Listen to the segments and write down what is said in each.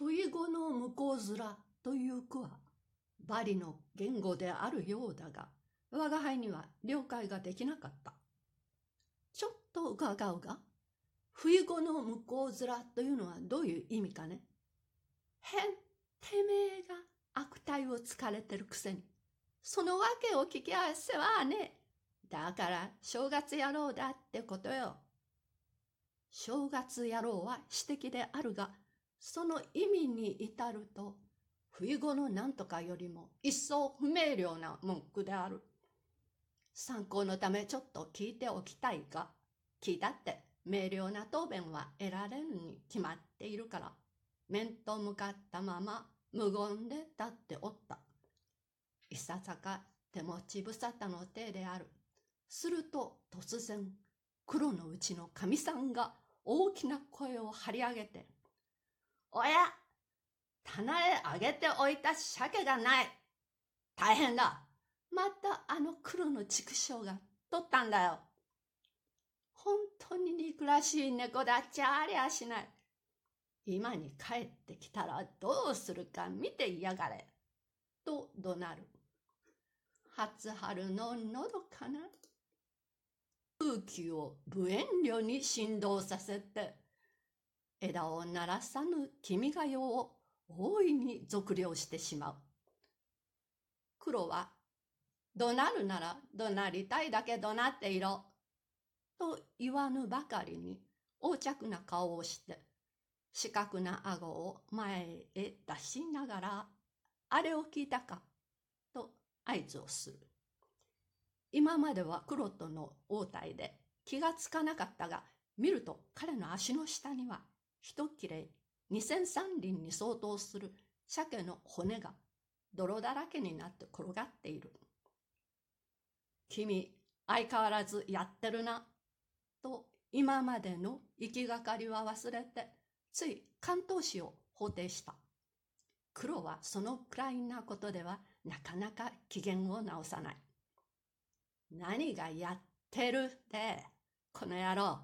冬語の向こう面という句は、バリの言語であるようだが、我が輩には了解ができなかった。ちょっと伺うが、冬語の向こう面というのはどういう意味かね？へん、てめえが悪態をつかれてるくせに、そのわけを聞き合わせはね。だから正月野郎だってことよ。正月野郎は指摘であるが、その意味に至ると、冬語の何とかよりも一層不明瞭な文句である。参考のためちょっと聞いておきたいが、聞いたって明瞭な答弁は得られるに決まっているから、面と向かったまま無言で立っておった。いささか手持ち無沙汰の手である。すると突然、黒のうちの神さんが大きな声を張り上げて、おや棚へあげておいた鮭がない大変だまたあの黒の畜生が取ったんだよ本当に憎らしい猫だっちゃありゃしない。今に帰ってきたらどうするか見ていやがれ。と怒鳴る。初春ののどかな空気を無遠慮に振動させて、枝を鳴らさぬ君が代を大いに俗量してしまう。黒は、怒鳴るなら怒鳴りたいだけ怒鳴っていろ。と言わぬばかりに横着な顔をして、四角な顎を前へ出しながら、あれを聞いたかと合図をする。今までは黒との応対で気がつかなかったが、見ると彼の足の下には一切れ二千三輪に相当する鮭の骨が泥だらけになって転がっている。君、相変わらずやってるな、と今までの行きがかりは忘れて、つい関東氏を法定した。黒はそのくらいなことではなかなか機嫌を直さない。何がやってるって、この野郎。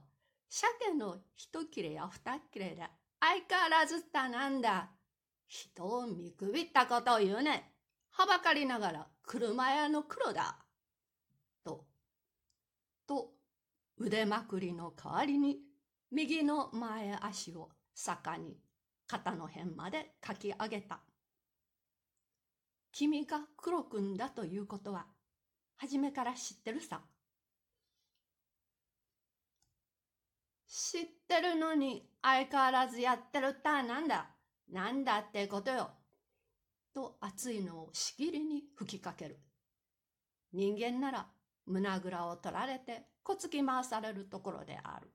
鮭の一切れや二切れで相変わらずったなんだ。人を見くびったことを言うね。はばかりながら車屋の黒だ。と、と、腕まくりの代わりに右の前足を坂に肩の辺までかき上げた。君が黒くんだということは、初めから知ってるさ。知ってるのに相変わらずやってるったなんだ？なんだってことよ。と熱いのをしきりに吹きかける。人間なら胸ぐらを取られて小突き回されるところである。